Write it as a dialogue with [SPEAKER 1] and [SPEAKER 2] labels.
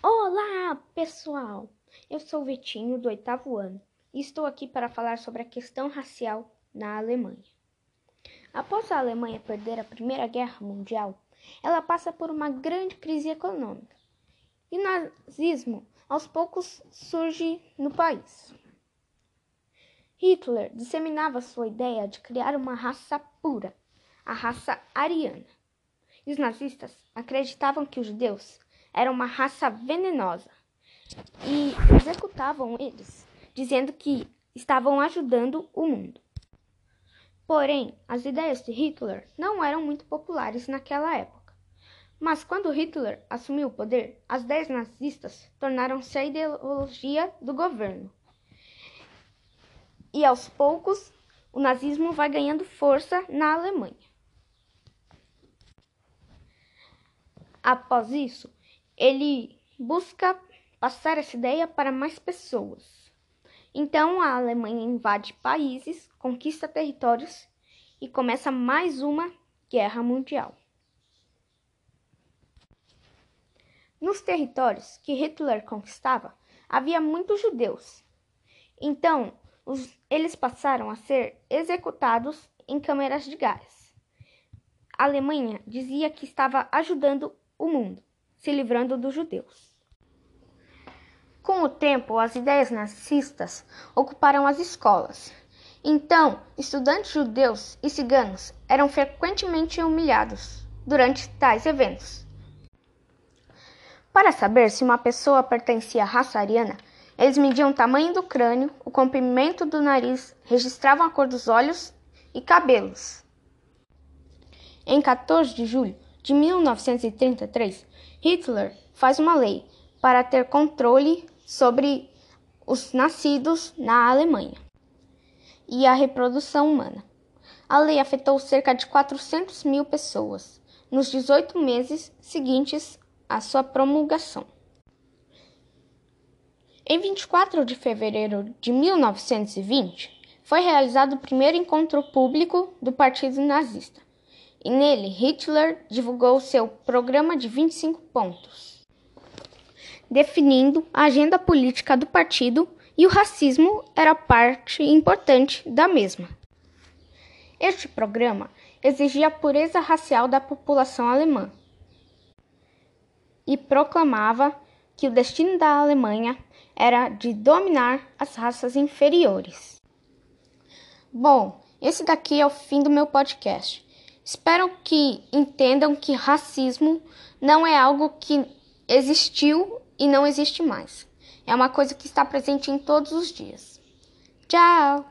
[SPEAKER 1] Olá, pessoal! Eu sou o Vitinho, do oitavo ano, e estou aqui para falar sobre a questão racial na Alemanha. Após a Alemanha perder a Primeira Guerra Mundial, ela passa por uma grande crise econômica, e o nazismo aos poucos surge no país. Hitler disseminava sua ideia de criar uma raça pura, a raça ariana. E os nazistas acreditavam que os judeus era uma raça venenosa e executavam eles, dizendo que estavam ajudando o mundo. Porém, as ideias de Hitler não eram muito populares naquela época. Mas quando Hitler assumiu o poder, as ideias nazistas tornaram-se a ideologia do governo. E aos poucos, o nazismo vai ganhando força na Alemanha. Após isso, ele busca passar essa ideia para mais pessoas. Então a Alemanha invade países, conquista territórios e começa mais uma guerra mundial. Nos territórios que Hitler conquistava, havia muitos judeus. Então, os, eles passaram a ser executados em câmeras de gás. A Alemanha dizia que estava ajudando o mundo se livrando dos judeus. Com o tempo, as ideias nazistas ocuparam as escolas. Então, estudantes judeus e ciganos eram frequentemente humilhados durante tais eventos. Para saber se uma pessoa pertencia à raça ariana, eles mediam o tamanho do crânio, o comprimento do nariz, registravam a cor dos olhos e cabelos. Em 14 de julho de 1933, Hitler faz uma lei para ter controle sobre os nascidos na Alemanha e a reprodução humana. A lei afetou cerca de 400 mil pessoas nos 18 meses seguintes à sua promulgação. Em 24 de fevereiro de 1920, foi realizado o primeiro encontro público do Partido Nazista e nele Hitler divulgou seu programa de 25 pontos, definindo a agenda política do partido e o racismo era parte importante da mesma. Este programa exigia a pureza racial da população alemã e proclamava que o destino da Alemanha era de dominar as raças inferiores. Bom, esse daqui é o fim do meu podcast. Espero que entendam que racismo não é algo que existiu e não existe mais. É uma coisa que está presente em todos os dias. Tchau!